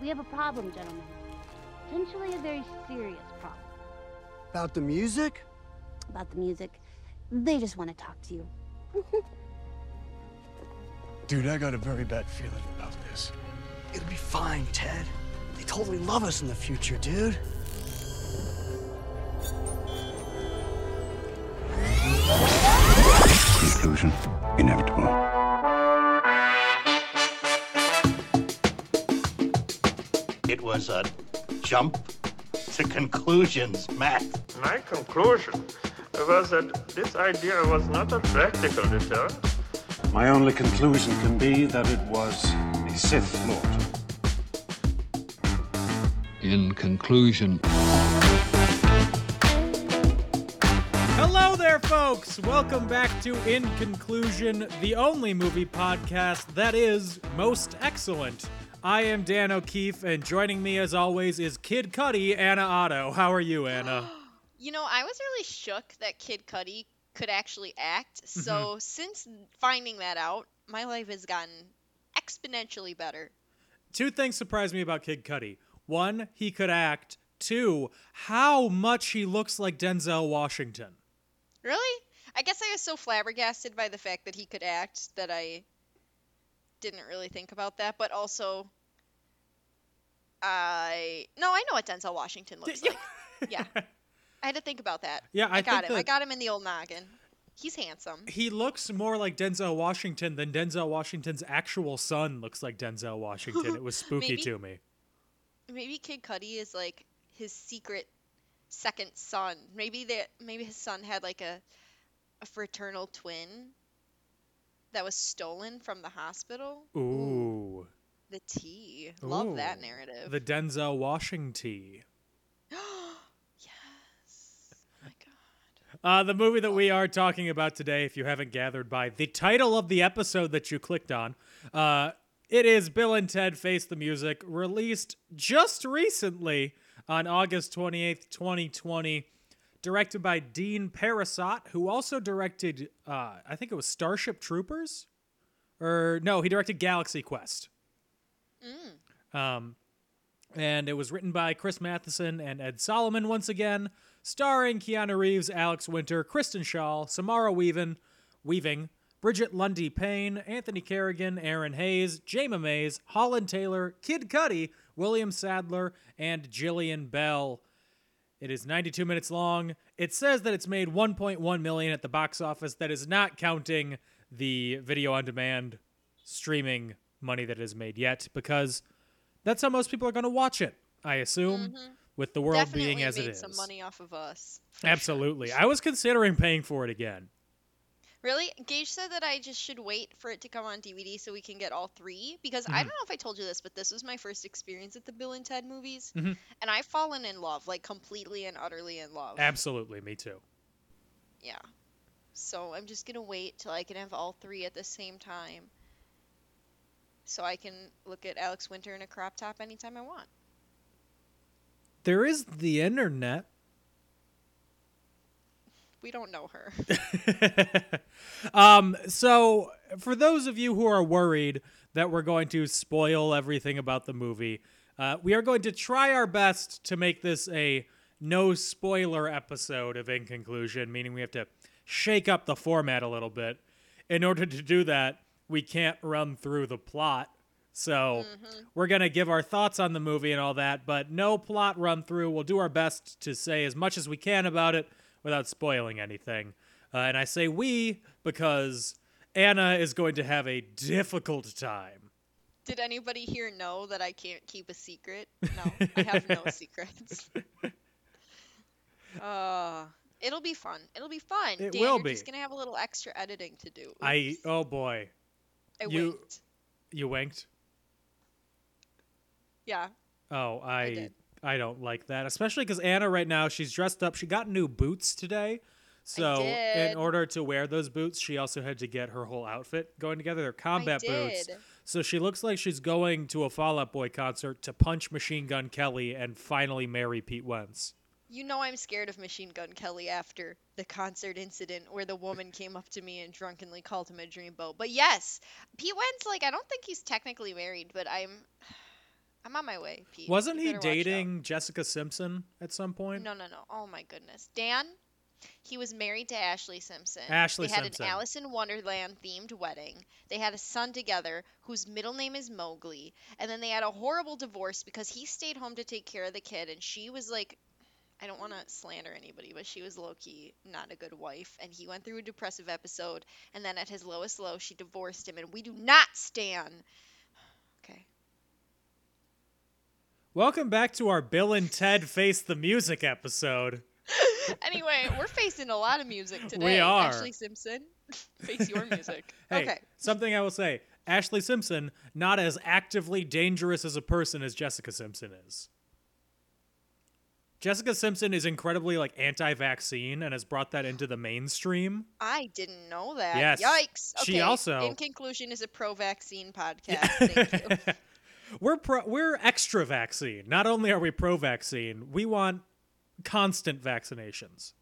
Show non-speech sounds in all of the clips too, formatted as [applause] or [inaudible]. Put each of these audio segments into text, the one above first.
We have a problem, gentlemen. Potentially a very serious problem. About the music? About the music. They just want to talk to you. Dude, I got a very bad feeling about this. It'll be fine, Ted. They totally love us in the future, dude. Conclusion inevitable. It was a jump to conclusions, Matt. My conclusion was that this idea was not a practical deterrent. My only conclusion can be that it was a Sith Lord. In conclusion, Hello there, folks! Welcome back to In Conclusion, the only movie podcast that is most excellent. I am Dan O'Keefe, and joining me as always is Kid Cudi, Anna Otto. How are you, Anna? [gasps] You know, I was really shook that Kid Cudi could actually act. Mm-hmm. So since finding that out, my life has gotten exponentially better. Two things surprised me about Kid Cudi. One, he could act. Two, how much he looks like Denzel Washington. Really? I guess I was so flabbergasted by the fact that he could act that I didn't really think about that. But also, I no, I know what Denzel Washington looks like. yeah, I had to think about that. [laughs] Yeah, I got think him. I got him in the old noggin. He's handsome. He looks more like Denzel Washington than Denzel Washington's actual son looks like Denzel Washington. It was [laughs] spooky Maybe. to me. Maybe Kid Cudi is like his secret second son. Maybe that maybe his son had like a a fraternal twin that was stolen from the hospital. Ooh. The tea. Love that narrative. The Denzel Washington. Tea. [gasps] yes. Oh my god. Uh, the movie that we are talking about today, if you haven't gathered by the title of the episode that you clicked on, uh, it is Bill and Ted Face the Music, released just recently on August 28th, 2020, directed by Dean Parisot, who also directed, uh, I think it was Starship Troopers? Or, no, he directed Galaxy Quest. Um, and it was written by Chris Matheson and Ed Solomon once again, starring Keanu Reeves, Alex Winter, Kristen Schaal, Samara Weaving, Weaving, Brigette Lundy-Paine, Anthony Carrigan, Erinn Hayes, Jayma Mays, Holland Taylor, Kid Cudi, William Sadler, and Jillian Bell. It is 92 minutes long. It says that it's made 1.1 million at the box office. That is not counting the video on demand streaming money that it has made yet because that's how most people are going to watch it, I assume, with the world Mm-hmm. Definitely being as it is. some money off of us. Absolutely. sure. I was considering paying for it again. Really? Gage said that I just should wait for it to come on DVD so we can get all three. Because I don't know if I told you this, but this was my first experience at the Bill and Ted movies. Mhm. And I've fallen in love, like completely and utterly in love. Absolutely, me too. Yeah. So I'm just gonna wait till I can have all three at the same time. So I can look at Alex Winter in a crop top anytime I want. There is the internet. We don't know her. [laughs] um, so, for those of you who are worried that we're going to spoil everything about the movie, uh, we are going to try our best to make this a no spoiler episode of In Conclusion, meaning we have to shake up the format a little bit. In order to do that, we can't run through the plot. So, we're going to give our thoughts on the movie and all that, but no plot run through. We'll do our best to say as much as we can about it without spoiling anything. Uh, and I say we because Anna is going to have a difficult time. Did anybody here know that I can't keep a secret? No, I have no [laughs] secrets. Uh, it'll be fun. It'll be fun. It Dan, will you're be. just gonna have a little extra editing to do. I oh boy, I you- winked. you winked. Yeah. Oh, I did. I don't like that, especially because Anna right now she's dressed up. She got new boots today, so in order to wear those boots, she also had to get her whole outfit going together. They're combat boots, so she looks like she's going to a Fall Out Boy concert to punch Machine Gun Kelly and finally marry Pete Wentz. You know I'm scared of Machine Gun Kelly after the concert incident where the woman came up to me and drunkenly called him a dreamboat. But yes, Pete Wentz, like I don't think he's technically married, but I'm I'm on my way, Pete. Wasn't You he better watch out. dating Jessica Simpson at some point? No, no, no. Oh my goodness. Dan, he was married to Ashlee Simpson. Ashlee they had Simpson. an Alice in Wonderland themed wedding. They had a son together whose middle name is Mowgli. And then they had a horrible divorce because he stayed home to take care of the kid and she was like I don't want to slander anybody, but she was low key not a good wife. And he went through a depressive episode. And then at his lowest low, she divorced him. And we do not stand. [sighs] Okay. Welcome back to our Bill and Ted Face the Music episode. [laughs] Anyway, we're facing a lot of music today. We are. Ashlee Simpson, [laughs] face your music. [laughs] Hey, okay. something I will say Ashlee Simpson, not as actively dangerous as a person as Jessica Simpson is. Jessica Simpson is incredibly like anti-vaccine and has brought that into the mainstream. I didn't know that. Yes. Yikes. Okay. She also- in conclusion, is a pro-vaccine podcast. Thank you. We're pro- we're extra vaccine. Not only are we pro-vaccine, we want constant vaccinations.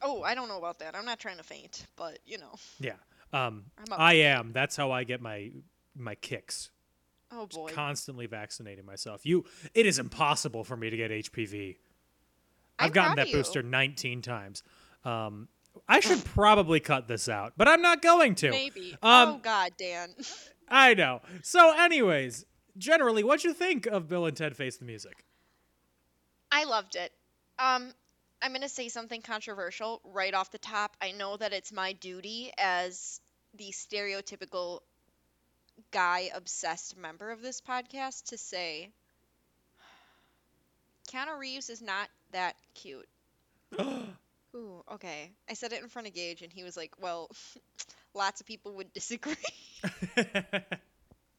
Oh, I don't know about that. I'm not trying to faint, but you know. Yeah. Um I am. That's how I get my my kicks. Oh boy. Constantly vaccinating myself. You it is impossible for me to get HPV. I've I'm gotten that booster 19 times. Um I should [sighs] probably cut this out, but I'm not going to. Maybe. Um, oh God, Dan. [laughs] I know. So anyways, generally what'd you think of Bill and Ted Face the Music? I loved it. Um, I'm gonna say something controversial right off the top. I know that it's my duty as the stereotypical guy obsessed member of this podcast to say Keanu Reeves is not that cute. [gasps] Ooh, okay. I said it in front of Gage, and he was like, "Well, [laughs] lots of people would disagree." [laughs]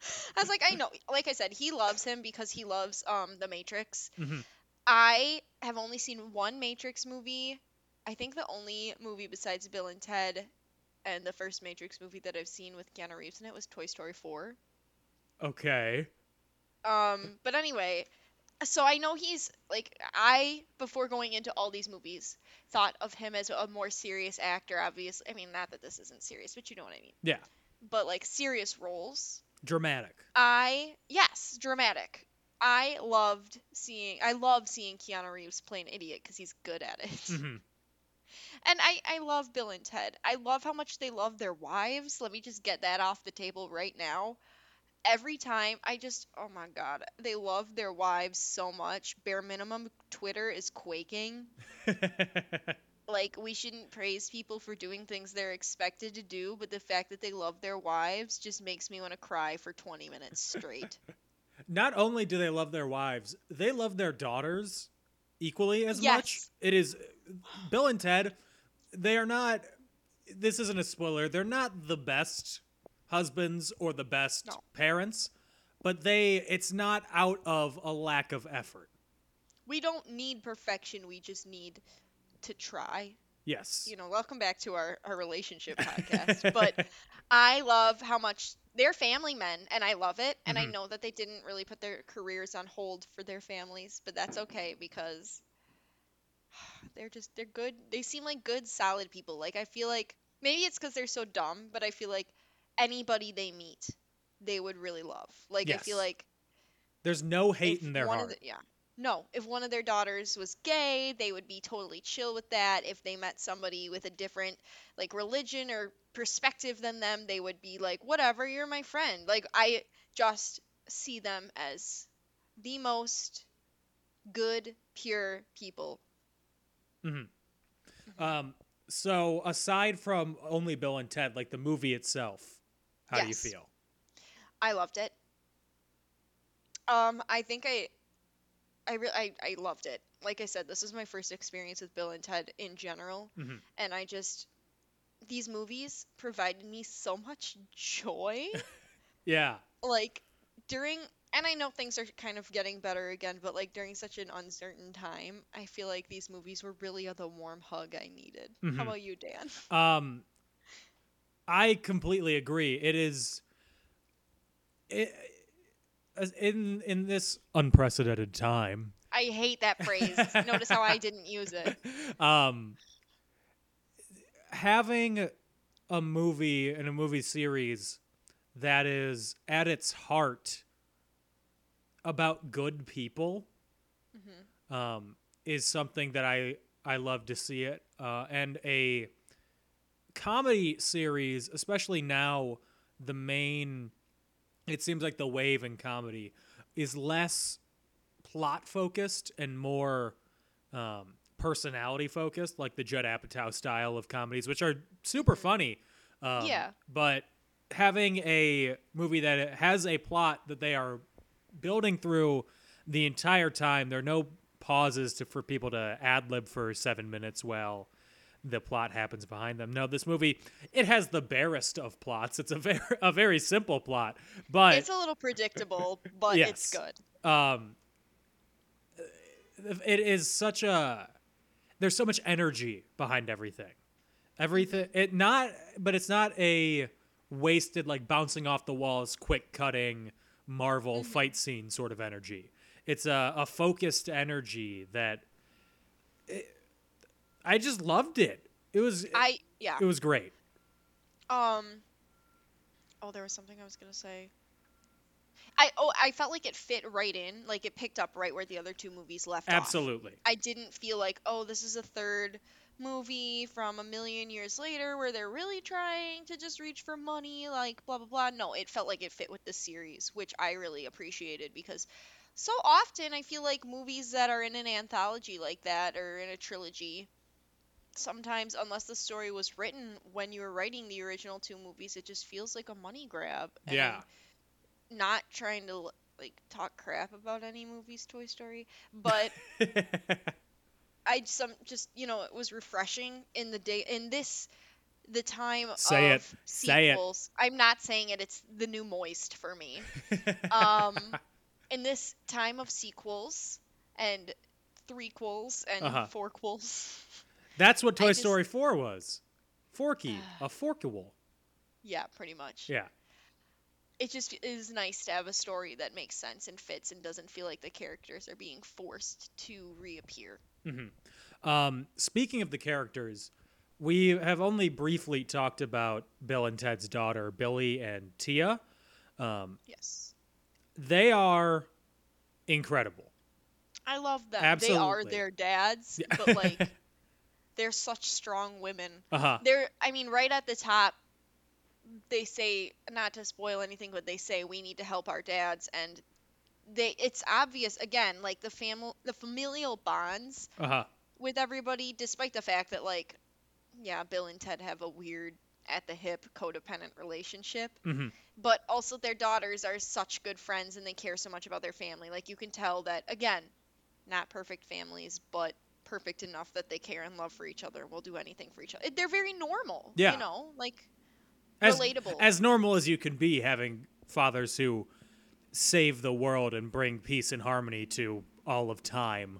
[laughs] I was like, I know. Like I said, he loves him because he loves um the Matrix. Mhm. I have only seen one Matrix movie. I think the only movie besides Bill and Ted and the first Matrix movie that I've seen with Keanu Reeves in it was Toy Story 4. okay. Um, but anyway, so I know he's like I before going into all these movies thought of him as a more serious actor. Obviously, I mean not that this isn't serious, but you know what I mean. Yeah. But like serious roles. Dramatic. I yes, dramatic. I loved seeing. I love seeing Keanu Reeves play an idiot because he's good at it. Mhm. And I I love Bill and Ted. I love how much they love their wives. Let me just get that off the table right now. Every time I just oh my god, they love their wives so much. Bare minimum Twitter is quaking. [laughs] Like we shouldn't praise people for doing things they're expected to do, but the fact that they love their wives just makes me want to cry for 20 minutes straight. [laughs] Not only do they love their wives, they love their daughters equally as much. It is Bill and Ted, they are not this isn't a spoiler. They're not the best husbands or the best No. parents, but they it's not out of a lack of effort. we don't need perfection, we just need to try. Yes. You know, welcome back to our, our relationship [laughs] podcast. but I love how much they're family men and I love it. And I Mhm. know that they didn't really put their careers on hold for their families, but that's okay because [sighs] they're just they're good. They seem like good solid people. Like I feel like maybe it's cuz they're so dumb, but I feel like anybody they meet they would really love. Like I feel like There's no hate in their heart. The, yeah. No, if one of their daughters was gay, they would be totally chill with that. If they met somebody with a different like religion or perspective than them, they would be like, "Whatever, you're my friend." Like I just see them as the most good, pure people. Mhm. Um so aside from only Bill and Ted, like the movie itself, how do you feel? I loved it. Um, I think I, I really, I, I loved it. Like I said, this is my first experience with Bill and Ted in general, Mhm. and I just, these movies provided me so much joy. [laughs] Yeah. like during, and I know things are kind of getting better again, but like during such an uncertain time, I feel like these movies were really the warm hug I needed. Mhm. How about you, Dan? [laughs] Um, I completely agree. It is it, in in this unprecedented time. I hate that phrase. Notice how I didn't use it. [laughs] Um, having a movie and a movie series that is at its heart about good people um, is something that I I love to see it, uh, and a comedy series, especially now, the main it seems like the wave in comedy is less plot focused and more um, personality focused, like the Judd Apatow style of comedies, which are super funny. Um, Yeah. But having a movie that has a plot that they are building through the entire time, there are no pauses to, for people to ad lib for seven minutes while the plot happens behind them. No, this movie it has the barest of plots. It's a very [laughs] a very simple plot, but It's a little predictable, [laughs] but it's Yes. good. um it is such a there's so much energy behind everything everything it not but it's not a wasted like bouncing off the walls quick cutting marvel fight scene sort of energy it's a, a focused energy that it, i just loved it it was I yeah. it was great Um. Oh, there was something I was gonna say. I oh I felt like it fit right in, like it picked up right where the other two movies left off. absolutely I didn't feel like oh this is a third movie from a million years later where they're really trying to just reach for money, like blah blah blah. No, it felt like it fit with the series, which I really appreciated because so often I feel like movies that are in an anthology like that or in a trilogy sometimes unless the story was written when you were writing the original two movies it just feels like a money grab and yeah not trying to like talk crap about any movies toy story but [laughs] i some just you know it was refreshing in the day in this the time Say it. of Say it. i'm not saying it it's the new moist for me [laughs] um in this time of sequels and threequels and Uh-huh. fourquels that's what toy just- story 4 was forky a [sighs] forkable yeah pretty much yeah it just is nice to have a story that makes sense and fits and doesn't feel like the characters are being forced to reappear. Um, speaking of the characters, we have only briefly talked about Bill and Ted's daughter, Billie and Tia. Yes. They are incredible. I love them. Absolutely. They are their dads, but like [laughs] they're such strong women. Uh huh. They're I mean right at the top they say not to spoil anything but they say we need to help our dads and they it's obvious again like the family the familial bonds Uh huh. with everybody, despite the fact that like, yeah, Bill and Ted have a weird at the hip codependent relationship. Mhm. But also their daughters are such good friends and they care so much about their family. Like you can tell that again, not perfect families, but perfect enough that they care and love for each other will do anything for each other. They're very normal. Yeah. You know, like As, relatable. As normal as you can be, having fathers who save the world and bring peace and harmony to all of time.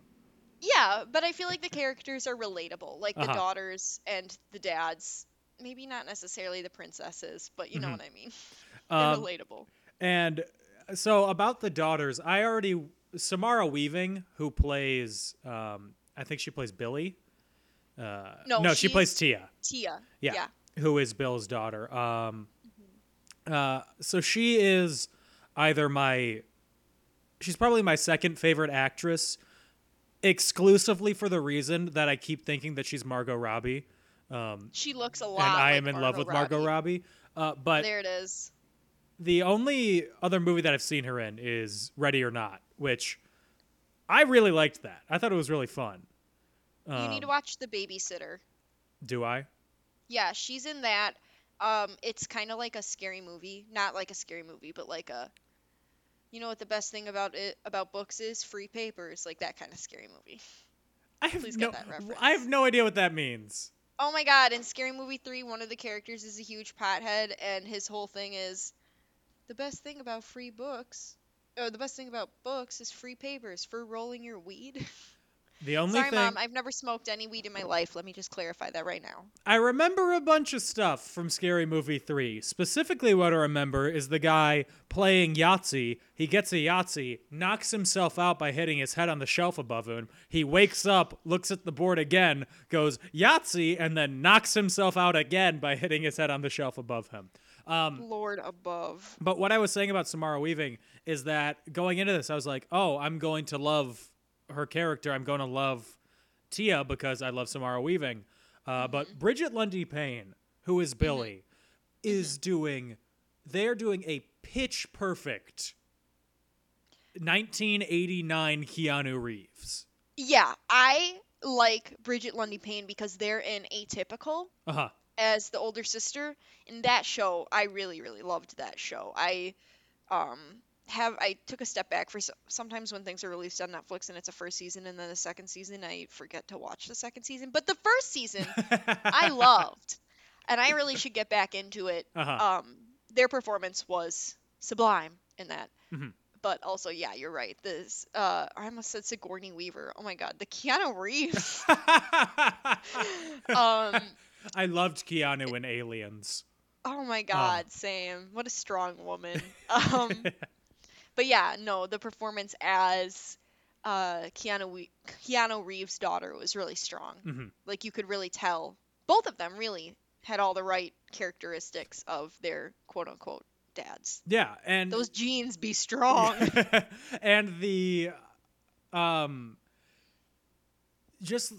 Yeah, but I feel like the characters are relatable. Like the Uh-huh. daughters and the dads. Maybe not necessarily the princesses, but you know Mhm. what I mean. [laughs] They're Um, relatable. And so about the daughters, I already Samara Weaving, who plays, um, I think she plays Billie. Uh, No, no, she plays Tia. Tia. Yeah, Yeah. who is Bill's daughter. Um, uh, so she is either my, she's probably my second favorite actress, exclusively for the reason that I keep thinking that she's Margot Robbie, um, She looks a lot. and I like am in love Margot with Margot Robbie. Robbie. Uh, but There it is. the only other movie that I've seen her in is Ready or Not, which I really liked that. I thought it was really fun. you need to Um, watch The Babysitter. Do I? Yeah, she's in that. Um, it's kind of like a scary movie, not like a scary movie, but like a. You know what the best thing about it about books is? Free papers, like that kind of scary movie. I have Please no. get that reference. I have no idea what that means. Oh my god, in Scary Movie 3, one of the characters is a huge pothead, and his whole thing is the best thing about free books, or the best thing about books is free papers for rolling your weed. [laughs] The only Sorry, thing Mom, I've never smoked any weed in my life. Let me just clarify that right now. I remember a bunch of stuff from Scary Movie 3. Specifically, what I remember is the guy playing Yahtzee. He gets a Yahtzee, knocks himself out by hitting his head on the shelf above him. He wakes up, looks at the board again, goes Yahtzee, and then knocks himself out again by hitting his head on the shelf above him. Um, Lord above. But what I was saying about Samara Weaving is that going into this, I was like, oh, I'm going to love her character. I'm going to love Tia because I love Samara Weaving. Uh, but Brigette Lundy-Paine, who is Billie, is doing, they're doing a pitch perfect 1989 Keanu Reeves. Yeah, I like Brigette Lundy-Paine because they're in Atypical Uh huh. As the older sister. In that show, I really, really loved that show. I um have I took a step back for sometimes when things are released on Netflix and it's a first season and then a second season, I forget to watch the second season. But the first season I [laughs] loved, and I really should get back into it. Uh-huh. Um, their performance was sublime in that. Mhm. But also, yeah, you're right. This, uh, I almost said Sigourney Weaver. Oh my God, the Keanu Reeves. [laughs] [laughs] um, I loved Keanu in Aliens. oh my God, same. What a strong woman. [laughs] Um, [laughs] but yeah, no, the performance as uh, Keanu we- Keanu Reeves' daughter was really strong. Mhm. Like you could really tell both of them really had all the right characteristics of their quote unquote dads. Yeah, and Those genes be [laughs] strong. and the um just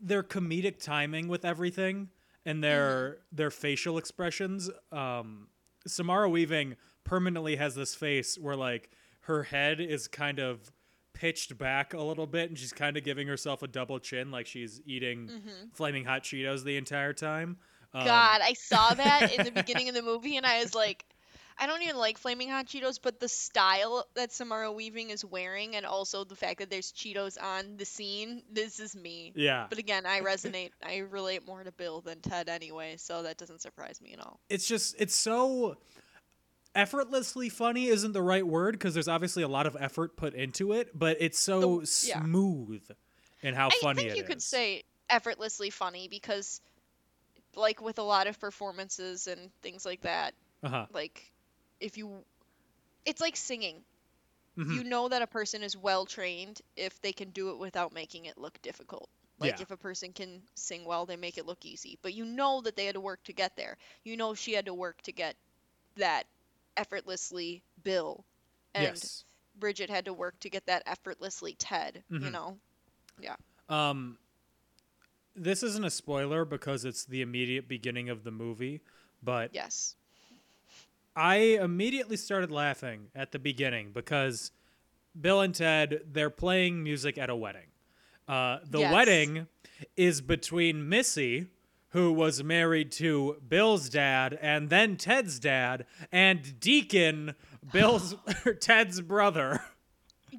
their comedic timing with everything and their their facial expressions um Samara Weaving permanently has this face where like her head is kind of pitched back a little bit and she's kind of giving herself a double chin like she's eating flaming hot Cheetos the entire time. Um, God, I saw that in the [laughs] beginning of the movie and I was like I don't even like flaming hot Cheetos, but the style that Samara Weaving is wearing and also the fact that there's Cheetos on the scene, this is me. Yeah. But again, I [laughs] resonate. I relate more to Bill than Ted anyway, so that doesn't surprise me at all. it's just it's so effortlessly funny isn't the right word because there's obviously a lot of effort put into it but it's so The- yeah. smooth in how funny it is. I funny think you could say effortlessly funny because, like with a lot of performances and things like that, uh-huh like if you, it's like singing. Mhm. You know that a person is well trained if they can do it without making it look difficult. Like Yeah. if a person can sing well, they make it look easy. But you know that they had to work to get there. You know she had to work to get that effortlessly Bill, and yes Brigette had to work to get that effortlessly Ted. You Mhm. know. Yeah. um this isn't a spoiler because it's the immediate beginning of the movie but Yes. I immediately started laughing at the beginning because Bill and Ted they're playing music at a wedding. Uh, the Yes. wedding is between Missy, who was married to Bill's dad and then Ted's dad, and Deacon, Bill's [laughs] Ted's brother.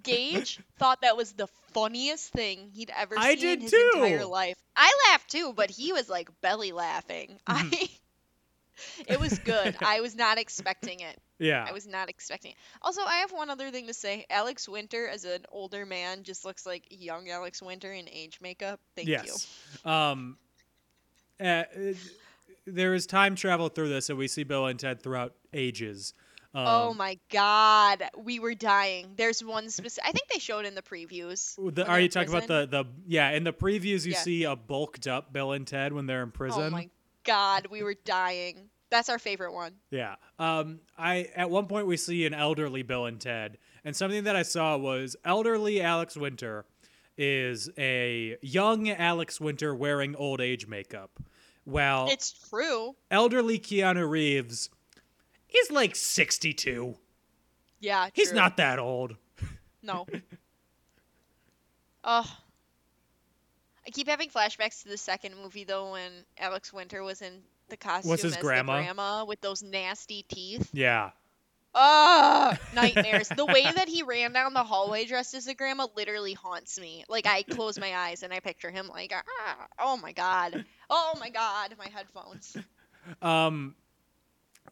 Gage thought that was the funniest thing he'd ever I seen in did his too. entire life. I laughed too, but he was like belly laughing. Mm-hmm. I It was good. [laughs] I was not expecting it. Yeah. I was not expecting it. Also, I have one other thing to say. Alex Winter as an older man just looks like young Alex Winter in age makeup. Thank you. yes. Um, uh, there is time travel through this, and we see Bill and Ted throughout ages. Um, oh my god, we were dying. There's one specific. I think they showed in the previews. The, are you in talking about the the yeah? In the previews, you Yeah. see a bulked up Bill and Ted when they're in prison. Oh my god, we were dying. That's our favorite one. Yeah. Um. I at one point we see an elderly Bill and Ted, and something that I saw was elderly Alex Winter is a young Alex Winter wearing old age makeup, while It's true. elderly Keanu Reeves is like sixty two. Yeah, He's not that old. No. [laughs] Ugh. I keep having flashbacks to the second movie though, when Alex Winter was in the costume What's his as the grandma? grandma with those nasty teeth. Yeah. Ugh, [laughs] nightmares. the way that he ran down the hallway dressed as a grandma literally haunts me. Like I close my eyes and I picture him like, ah, oh my god, oh my god, my headphones. Um,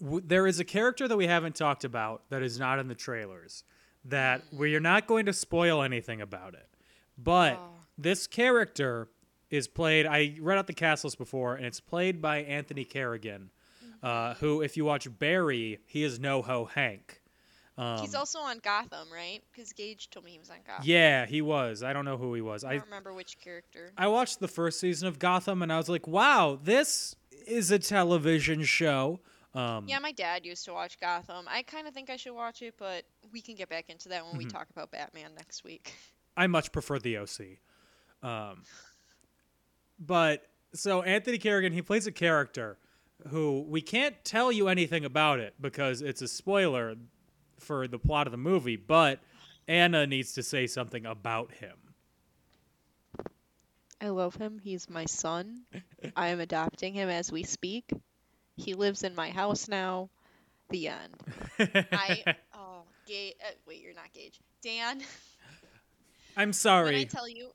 w- there is a character that we haven't talked about that is not in the trailers. That we are not going to spoil anything about it, but Oh. This character is played. I read out the cast list before, and it's played by Anthony Carrigan, uh, who, if you watch Barry, he is NoHo Hank. Um, He's also on Gotham, right? Because Gage told me he was on Gotham. yeah, he was. I don't know who he was. I I don't remember which character. I watched the first season of Gotham and I was like, wow, this is a television show Um, Yeah, my dad used to watch Gotham. I kind of think I should watch it, but we can get back into that when we Mhm. talk about Batman next week. I much prefer the OC. Um, but so Anthony Carrigan, he plays a character who we can't tell you anything about it because it's a spoiler for the plot of the movie, but Anna needs to say something about him. I love him. He's my son. I am adopting him as we speak. He lives in my house now. The end. I [laughs] oh, Gage. Uh, wait, you're not Gage. Dan. I'm sorry. When I tell you,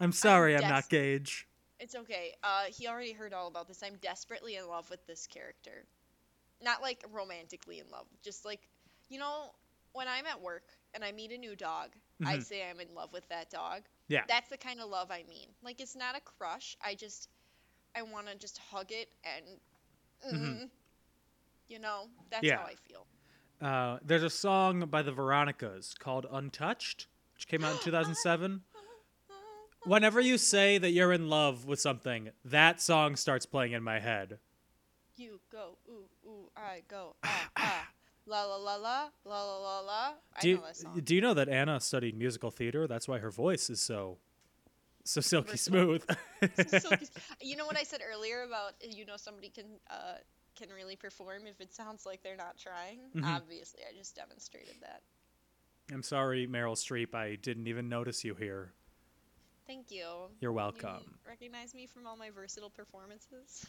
I'm sorry I'm des- not Gage. it's okay. Uh, he already heard all about this. I'm desperately in love with this character. Not like romantically in love, just like you know, when I'm at work and I meet a new dog, I Mhm. say I'm in love with that dog. Yeah. That's the kind of love I mean. Like it's not a crush. I just I want to just hug it and mm, Mhm. you know, that's Yeah. how I feel. Uh, there's a song by the Veronicas called Untouched, which came out in [gasps] 2007 whenever you say that you're in love with something, that song starts playing in my head. You go, ooh, ooh, I go, ah, ah. La la la la la la la la. Do you, do you know that Anna studied musical theater? That's why her voice is so so silky smooth. [laughs] [laughs] You know what I said earlier about you know somebody can uh, can really perform if it sounds like they're not trying. Mm-hmm. Obviously, I just demonstrated that. I'm sorry, Meryl Streep. I didn't even notice you here. Thank you. You're You welcome. recognize me from all my versatile performances.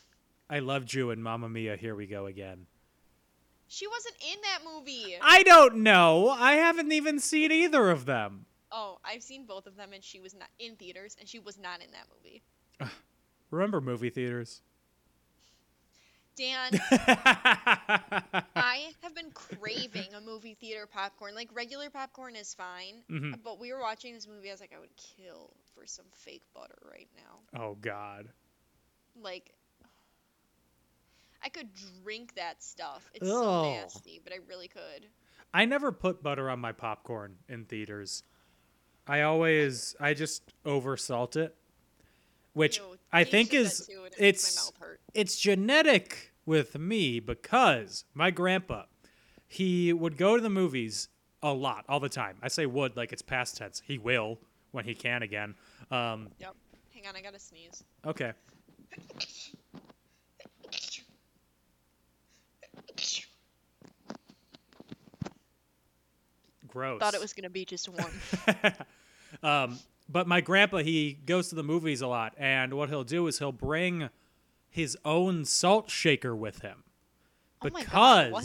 I loved you in Mamma Mia. Here we go again. She wasn't in that movie. I don't know. I haven't even seen either of them. Oh, I've seen both of them, and she was not in theaters, and she was not in that movie. Remember movie theaters? Dan, [laughs] I have been craving a movie theater popcorn. Like regular popcorn is fine, Mhm. but we were watching this movie. I was like, I would kill for some fake butter right now. oh God. Like, I could drink that stuff. It's so nasty, but I really could. I never put butter on my popcorn in theaters. I always I just oversalt it, which Ew, I think is too, it makes my it's mouth hurt. it's genetic with me because my grandpa he would go to the movies a lot all the time. I say would like it's past tense. He will when he can again. Um, Yep. Hang on, I gotta sneeze. okay. Gross. Thought it was gonna be just one. [laughs] um, but my grandpa, he goes to the movies a lot, and what he'll do is he'll bring his own salt shaker with him Oh because God,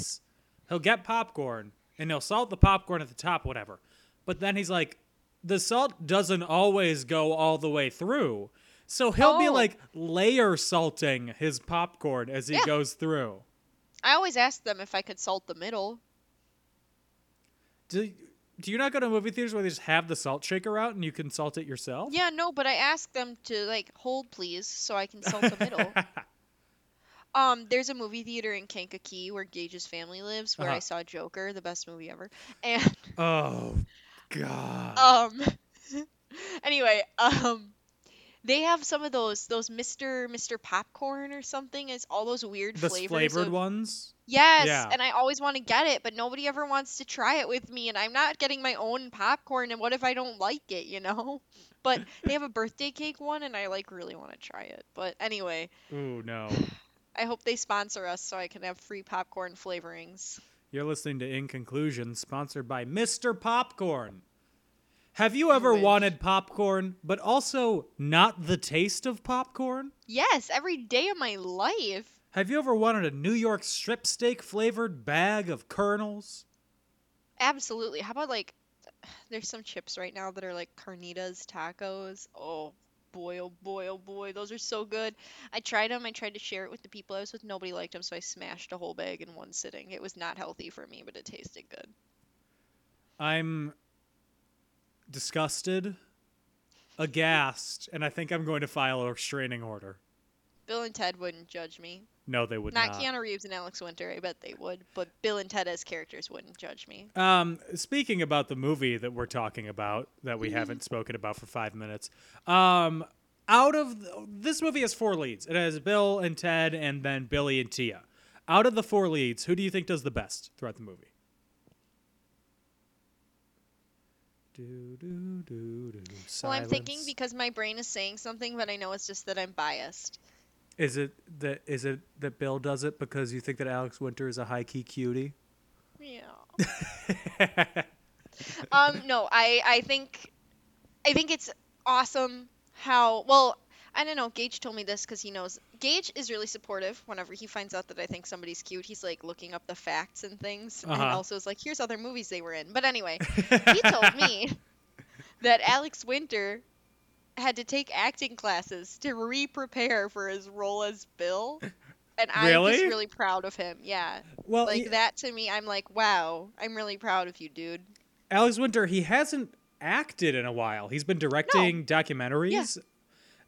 he'll get popcorn and he'll salt the popcorn at the top, whatever. But then he's like, the salt doesn't always go all the way through. So he'll be Oh. like layer salting his popcorn as he Yeah. goes through. I always ask them if I could salt the middle. Do, do you not go to movie theaters where they just have the salt shaker out and you can salt it yourself? Yeah, no, but I ask them to like hold please so I can salt the middle. [laughs] Um, there's a movie theater in Kankakee where Gage's family lives, where I Uh-huh. saw Joker, the best movie ever. And [laughs] oh, God. um, [laughs] anyway, um, they have some of those those Mr. Mr. Popcorn or something. It's all those weird the flavors. flavored of- ones? Yes, Yeah. and I always want to get it, but nobody ever wants to try it with me, and I'm not getting my own popcorn. And what if I don't like it? You know. [laughs] But they have a birthday cake one, and I like really want to try it. But anyway, Ooh, no. [sighs] I hope they sponsor us so I can have free popcorn flavorings. You're listening to In Conclusion, sponsored by Mr. Popcorn. Have you ever wish. wanted popcorn, but also not the taste of popcorn? Yes, every day of my life. Have you ever wanted a New York strip steak flavored bag of kernels? Absolutely. How about like [sighs] there's some chips right now that are like carnitas tacos. Oh boy, oh boy, oh boy, those are so good. I tried them. I tried to share it with the people I was with. Nobody liked them, so I smashed a whole bag in one sitting. It was not healthy for me, but it tasted good. I'm disgusted, aghast, and I think I'm going to file a restraining order. Bill and Ted wouldn't judge me. No, they would not not. Keanu Reeves and Alex Winter. I bet they would, but Bill and Ted as characters wouldn't judge me. Um, speaking about the movie that we're talking about that we haven't spoken about for five minutes, um, out of this movie has four leads. It has Bill and Ted, and then Billie and Tia. Out of the four leads, who do you think does the best throughout the movie? Do, do, do, do. Well, I'm thinking because my brain is saying something, but I know it's just that I'm biased. Is it that is it that Bill does it because you think that Alex Winter is a high key cutie? Yeah. [laughs] um, no, I I think I think it's awesome how well I don't know. Gage told me this because he knows Gage is really supportive. Whenever he finds out that I think somebody's cute, he's like looking up the facts and things, and Uh-huh. also is like, "Here's other movies they were in." But anyway, [laughs] he told me that Alex Winter had to take acting classes to re-prepare for his role as Bill. And I'm just Really? really proud of him. Yeah. Well, like y- that to me, I'm like, wow, I'm really proud of you, dude. Alex Winter, he hasn't acted in a while. He's been directing documentaries,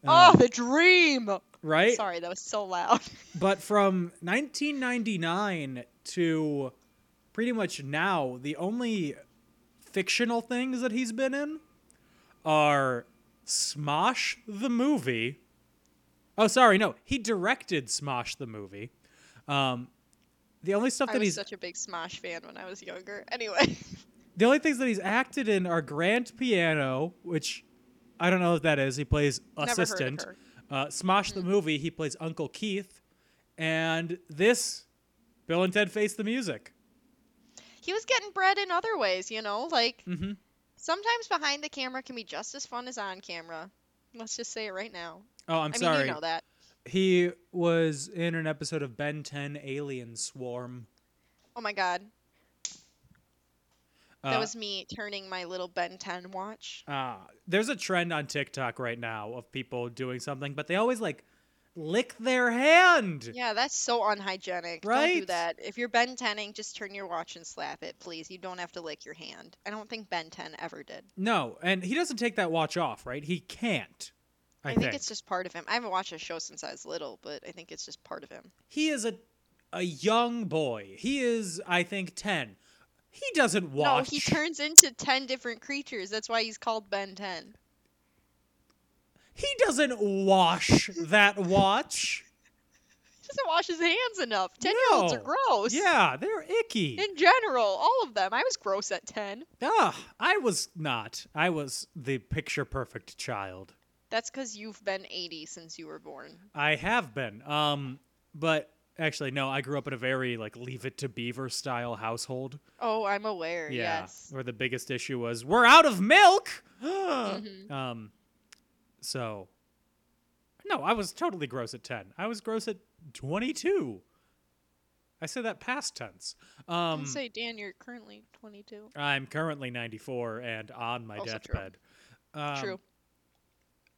uh, oh, the dream. right? Sorry, that was so loud. [laughs] But from 1999 to pretty much now, the only fictional things that he's been in are Smosh the movie. Oh, sorry, no, he directed Smosh the movie. Um, the only stuff I that was he's such a big Smosh fan when I was younger. [laughs] Anyway, the only things that he's acted in are Grand Piano, which I don't know what that is. He plays Never assistant. Uh, Smosh the movie, he plays Uncle Keith, and this Bill and Ted Face the Music. he was getting bread in other ways, you know? Like, Mm-hmm. Sometimes behind the camera can be just as fun as on camera. Let's just say it right now. Oh, I'm I sorry. mean, you know that. He was in an episode of Ben 10 Alien Swarm. Oh my god. That Uh, was me turning my little Ben 10 watch. Uh, there's a trend on TikTok right now of people doing something, but they always like lick their hand. Yeah, that's so unhygienic. Don't do that. If you're Ben 10ing, just turn your watch and slap it, please. You don't have to lick your hand. I don't think Ben 10 ever did. No, and he doesn't take that watch off, right? He can't. I, I, think. it's just part of him. I haven't watched a show since I was little, but I think it's just part of him. he is a a young boy. He is, I think, ten. He doesn't watch. No, he turns into 10 different creatures. That's why he's called Ben 10. He doesn't wash that watch. [laughs] He doesn't wash his hands enough. 10 year olds are gross. Yeah, they're icky. In general, all of them. I was gross at 10. Ah, I was not. I was the picture perfect child. That's because you've been 80 since you were born. I have been. Um, but actually, no. I grew up in a very like Leave It to Beaver style household. Oh, I'm aware. Yeah, Yes. where the biggest issue was we're out of milk. [gasps] Mhm. Um, so no, I was totally gross at ten. I was gross at twenty-two. I said that past tense. I Um, say, Dan, you're currently 22. I'm currently 94 and on my Also true. deathbed. Um, True.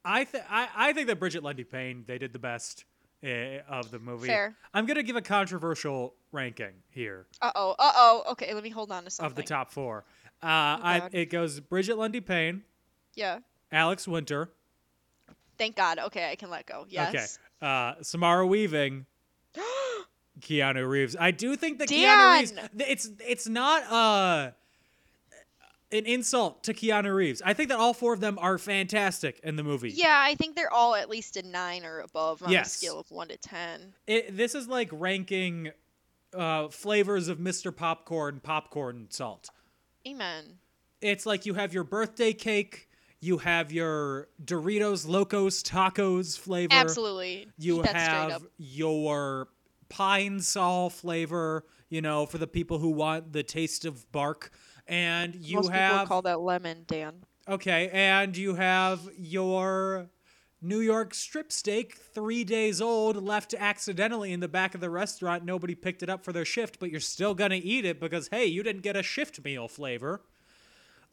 I, th- I I think that Brigette Lundy-Paine they did the best uh, of the movie. Fair. I'm gonna give a controversial ranking here Uh oh. Uh oh. Okay, let me hold on to something. of the top four. Uh, I, it goes Brigette Lundy-Paine, Yeah. Alex Winter, Thank God. Okay, I can let go. Yes. okay, uh, Samara Weaving, [gasps] Keanu Reeves. I do think that Keanu Reeves. It's it's not uh an insult to Keanu Reeves. I think that all four of them are fantastic in the movie. Yeah, I think they're all at least a nine or above on Yes. a scale of one to ten. It, this is like ranking uh, flavors of Mr. Popcorn, popcorn salt. Amen. It's like you have your birthday cake, you have your Doritos Locos Tacos flavor. Absolutely. You That's straight up. have your pine sol flavor, you know, for the people who want the taste of bark. And you Most people have call that lemon, Dan. Okay, and you have your New York strip steak, three days old, left accidentally in the back of the restaurant. Nobody picked it up for their shift, but you're still gonna eat it because, hey, you didn't get a shift meal flavor.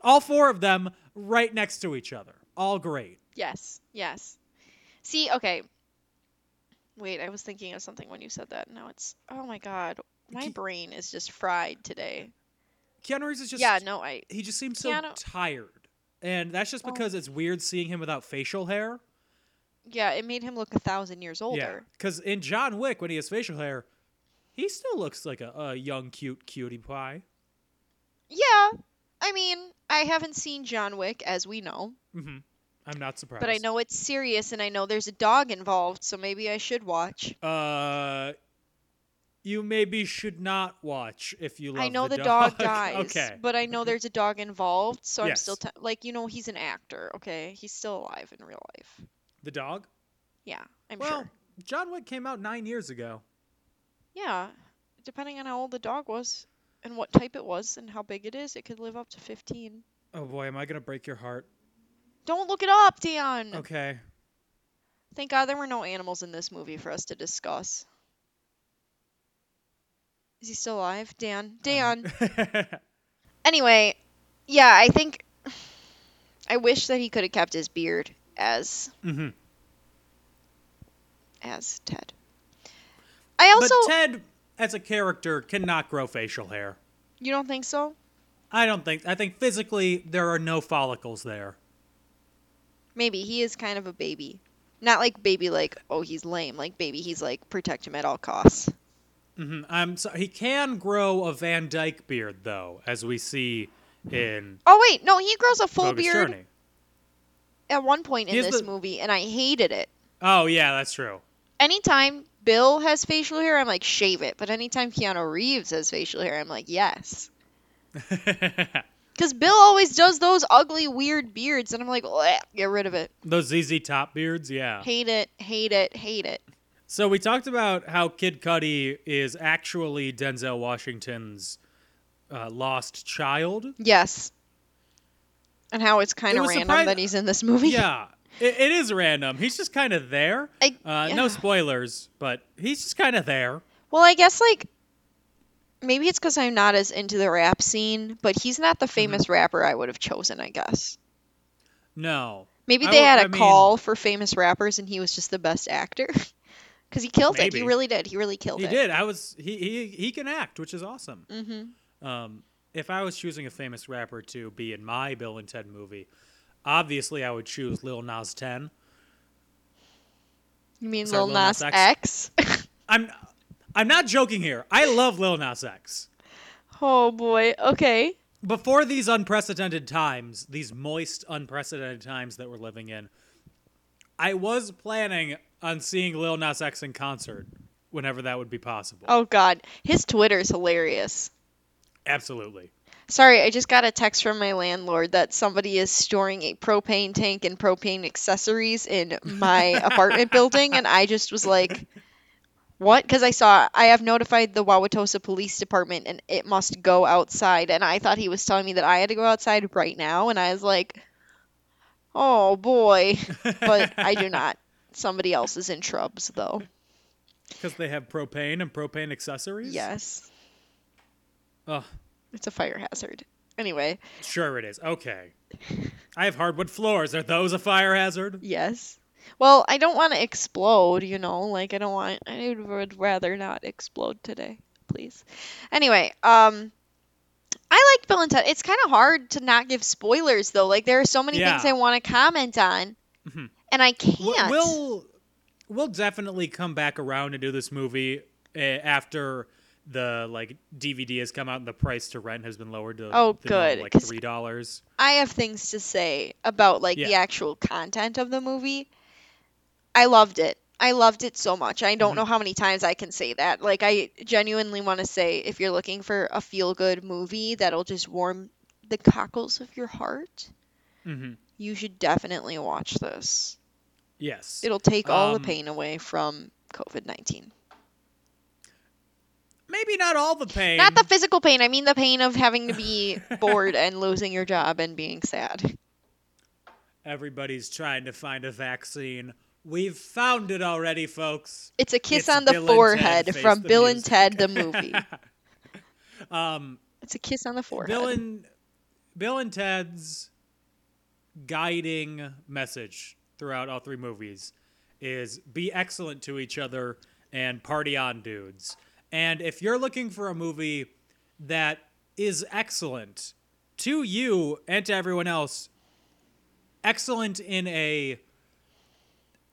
All four of them right next to each other. All great. Yes. Yes. See, okay. Wait, I was thinking of something when you said that. Now it's oh my god. My Ke- brain is just fried today. Keanu Reeves is just yeah, no, I he just seems so Keanu- tired. And that's just Oh. because it's weird seeing him without facial hair. yeah, it made him look a thousand years Yeah. older. Because in John Wick, when he has facial hair, he still looks like a, a young, cute cutie pie. Yeah. I mean, I haven't seen John Wick, as we know, hmm I'm not surprised. but I know it's serious and I know there's a dog involved, so maybe I should watch. Uh, you maybe should not watch if you love I know the, the dog, dog [laughs] dies, okay. but I know there's a dog involved, so I'm still t- like you know he's an actor. Okay, he's still alive in real life. The dog? Yeah, I'm sure. well, sure. John Wick came out nine years ago. Yeah, depending on how old the dog was and what type it was and how big it is, it could live up to 15. Oh boy, am I gonna break your heart? Don't look it up, Dan. Okay. Thank God there were no animals in this movie for us to discuss. Is he still alive? Dan. Dan. [laughs] anyway, yeah, I think [sighs] I wish that he could have kept his beard as Mm-hmm. as Ted. I also but Ted, as a character, cannot grow facial hair. you don't think so? I don't think. I think physically there are no follicles there. Maybe he is kind of a baby. Not like baby like oh he's lame, like baby he's like protect him at all costs. hmm I'm so, he can grow a Van Dyke beard though, as we see in Oh wait, no, he grows a full Bogus beard Journey. at one point in this the- movie and I hated it. Oh yeah, that's true. anytime Bill has facial hair, I'm like, shave it. But anytime Keanu Reeves has facial hair, I'm like, yes. [laughs] Because Bill always does those ugly, weird beards, and I'm like, get rid of it. Those ZZ Top beards, yeah. Hate it, hate it, hate it. So we talked about how Kid Cudi is actually Denzel Washington's uh, lost child. Yes. And how it's kind of was random surpri- that he's in this movie. Yeah, it, it is random. He's just kind of there. I- uh, yeah. No spoilers, but he's just kind of there. Well, I guess, like, maybe it's because I'm not as into the rap scene, but he's not the famous rapper I would have chosen, I guess. No. Maybe they w- had a I mean- call for famous rappers and he was just the best actor. [laughs] Because he killed it. He really did. He really killed He it. He did. I was. He he he can act, which is awesome. Mm-hmm. Um, if I was choosing a famous rapper to be in my Bill and Ted movie, obviously I would choose Lil Nas Ten. You mean Sorry, Lil Nas Lil Nas X? [laughs] I'm I'm not joking here. I love Lil Nas X. oh boy. Okay. Before these unprecedented times, these moist, unprecedented times that we're living in, I was planning on seeing Lil Nas X in concert whenever that would be possible. Oh god. His Twitter is hilarious. Absolutely. Sorry, I just got a text from my landlord that somebody is storing a propane tank and propane accessories in my [laughs] apartment building, and I just was like, "What?" Because I saw I have notified the Wauwatosa Police Department, and it must go outside. And I thought he was telling me that I had to go outside right now, and I was like, "Oh boy," but I do not. [laughs] Somebody else is in trubs though. Because they have propane and propane accessories? Yes, Oh, it's a fire hazard. Anyway, sure it is. Okay. I have hardwood floors. Are those a fire hazard? Yes. Well, I don't want to explode, you know, like I don't want I would rather not explode today, please. Anyway, um I like Bill and Ted. It's kind of hard to not give spoilers though. Like there are so many things I want to comment on Mhm. and I can't. We'll we'll definitely come back around and do this movie uh, after the like DVD has come out and the price to rent has been lowered to Oh, the normal, good, like three dollars. I have things to say about like the actual content of the movie. I loved it. I loved it so much. I don't Mhm. know how many times I can say that. Like I genuinely want to say if you're looking for a feel good movie that'll just warm the cockles of your heart, hmm you should definitely watch this. Yes. It'll take all the Um, pain away from COVID-19. Maybe not all the pain. Not the physical pain, I mean the pain of having to be [laughs] bored and losing your job and being sad. Everybody's trying to find a vaccine. We've found it already, folks. It's a kiss It's on the Bill forehead from the Bill and Ted the movie. [laughs] um, It's a kiss on the forehead. Bill and Bill and Ted's guiding message throughout all three movies is be excellent to each other and party on, dudes. And if you're looking for a movie that is excellent to you and to everyone else, excellent in a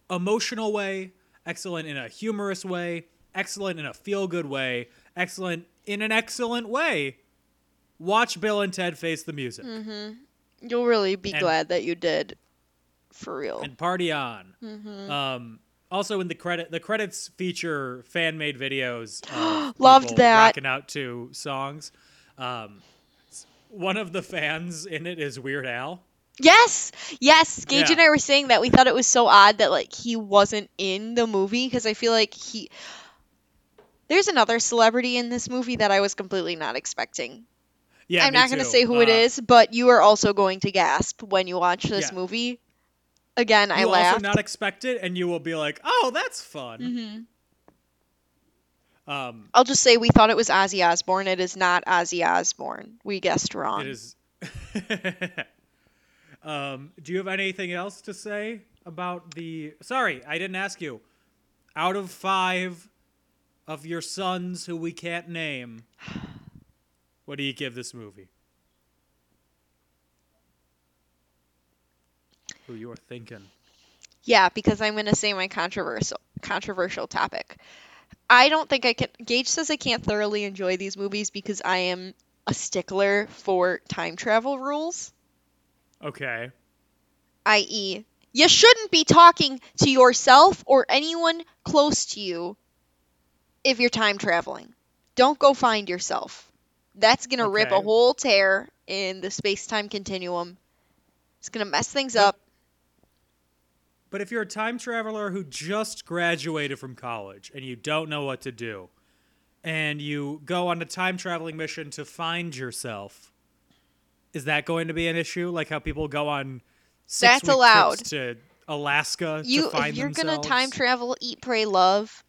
emotional way, excellent in a humorous way, excellent in a feel good way, excellent in an excellent way, watch Bill and Ted Face the Music You'll really be And- glad that you did. For real. and party on. Mm-hmm. Um, Also, in the credit, the credits feature fan made videos. [gasps] Loved that. Rocking out to songs. Um, one of the fans in it is Weird Al. Yes, yes. Gage Yeah. and I were saying that we thought it was so odd that like he wasn't in the movie because I feel like he. There's another celebrity in this movie that I was completely not expecting. Yeah, I'm not going to say who it Uh, is, but you are also going to gasp when you watch this Yeah. movie. Again, I You also not expect it, and you will be like, "Oh, that's fun." hmm Um, I'll just say we thought it was Ozzy Osbourne. It is not Ozzy Osbourne. We guessed wrong. It is. [laughs] um, do you have anything else to say about the? Sorry, I didn't ask you. Out of five of your sons who we can't name, what do you give this movie? Who you are thinking? Yeah, because I'm going to say my controversial controversial topic. I don't think I can. Gage says I can't thoroughly enjoy these movies because I am a stickler for time travel rules, Okay. i.e., you shouldn't be talking to yourself or anyone close to you if you're time traveling. Don't go find yourself. That's going to rip a whole tear in the space time continuum. It's going to mess things up. But if you're a time traveler who just graduated from college and you don't know what to do, and you go on a time traveling mission to find yourself, is that going to be an issue? Like how people go on six That's allowed. trips to Alaska you to find if you're themselves? gonna time travel eat pray love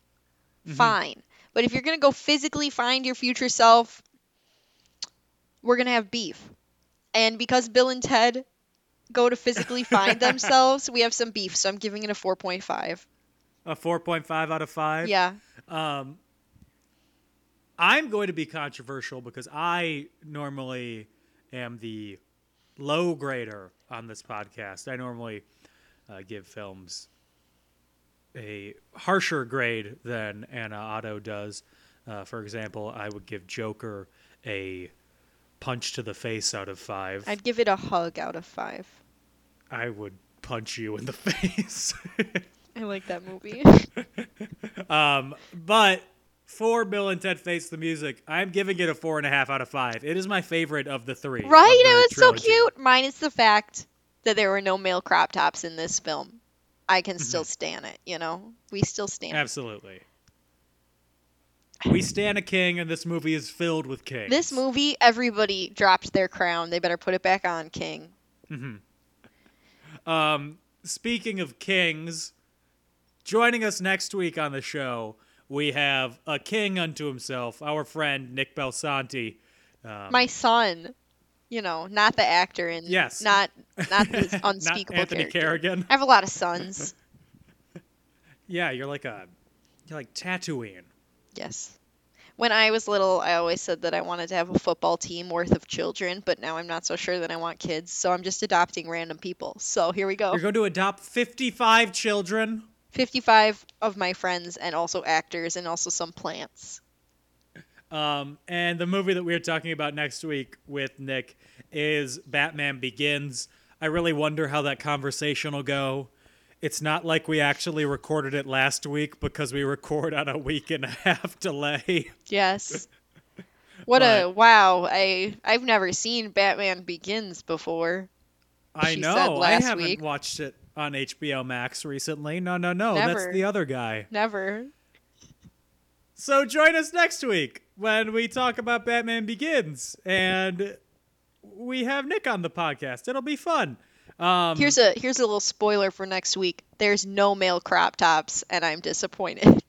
Mm-hmm. fine but if you're gonna go physically find your future self we're gonna have beef and because bill and ted go to physically find [laughs] themselves we have some beef so i'm giving it a 4.5 a 4.5 out of 5? yeah Um, I'm going to be controversial because I normally am the low grader on this podcast. I normally uh, give films a harsher grade than Anna Otto does. Uh, for example, I would give Joker a punch to the face out of five. i'd give it a hug out of five I would punch you in the [laughs] face. i like that movie [laughs] Um, but for Bill and Ted Face the Music, I'm giving it a four and a half out of five. It is my favorite of the three. right it was so trilogy. cute minus the fact that there were no male crop tops in this film i can Mm-hmm. still stand it you know we still stand it. Absolutely. We stand a king, and this movie is filled with kings. This movie, everybody dropped their crown. They better put it back on, King. Um, speaking of kings, joining us next week on the show, we have a king unto himself, our friend Nick Belsanti. Um, My son, you know, not the actor in Yes. not not this [laughs] not unspeakable Anthony character. Carrigan. I have a lot of sons. [laughs] Yeah, you're like a, you're like Tatooine. yes. When I was little, I always said that I wanted to have a football team worth of children, but now I'm not so sure that I want kids, so I'm just adopting random people. So here we go. You're going to adopt 55 children. 55 of my friends and also actors and also some plants. Um, and the movie that we're talking about next week with Nick is Batman Begins. I really wonder how that conversation will go. It's not like we actually recorded it last week because we record on a week and a half [laughs] delay. Yes. [laughs] What a wow! I I've never seen Batman Begins before. I know. I haven't week. watched it on HBO Max recently. No, no, no. That's the other guy. Never. So join us next week when we talk about Batman Begins and we have Nick on the podcast. It'll be fun. Um, Here's a here's a little spoiler for next week. There's no male crop tops, and I'm disappointed. [laughs]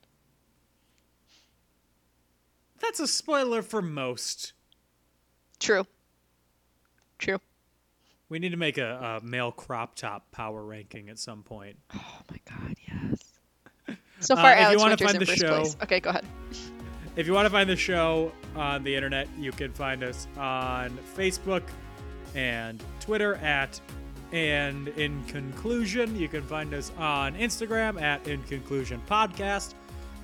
that's a spoiler for most. True. True. We need to make a, a male crop top power ranking at some point. Oh my god, yes. So Uh, far, if you Alex wanna find in the show- place. Okay, go ahead. [laughs] If you want to find the show on the internet, you can find us on Facebook and Twitter at and in conclusion. You can find us on Instagram at in conclusion podcast.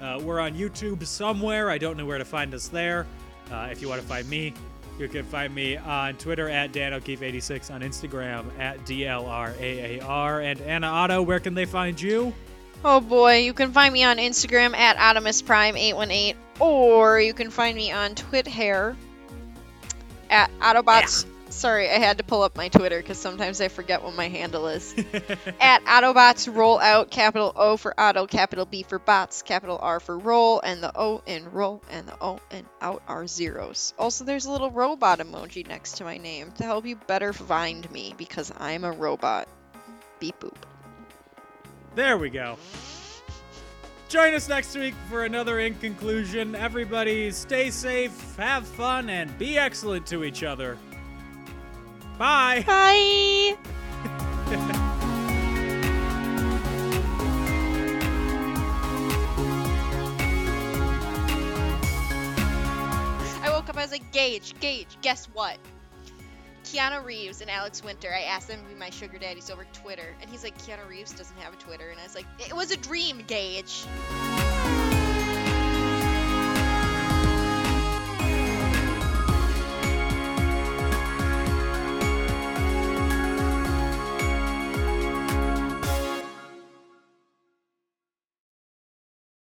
Uh, we're on YouTube somewhere. I don't know where to find us there. Uh, if you want to find me, you can find me on Twitter at Dan O'Keefe86, on Instagram at DLRAAR. And Anna Otto, where can they find you? Oh boy, you can find me on Instagram at AtomusPrime818, or you can find me on Twitter at Autobots. Sorry, I had to pull up my Twitter because sometimes I forget what my handle is. [laughs] at Autobots Roll Out, capital O for Auto, capital B for Bots, capital R for Roll, and the O in Roll and the O in Out are zeros. Also, there's a little robot emoji next to my name to help you better find me because I'm a robot. Beep boop. There we go. Join us next week for another In Conclusion. Everybody stay safe, have fun, and be excellent to each other. Bye. Bye. I woke up, I was like, Gage, Gage, guess what? Keanu Reeves and Alex Winter, I asked them to be my sugar daddies over Twitter. And he's like, Keanu Reeves doesn't have a Twitter. And I was like, it was a dream, Gage.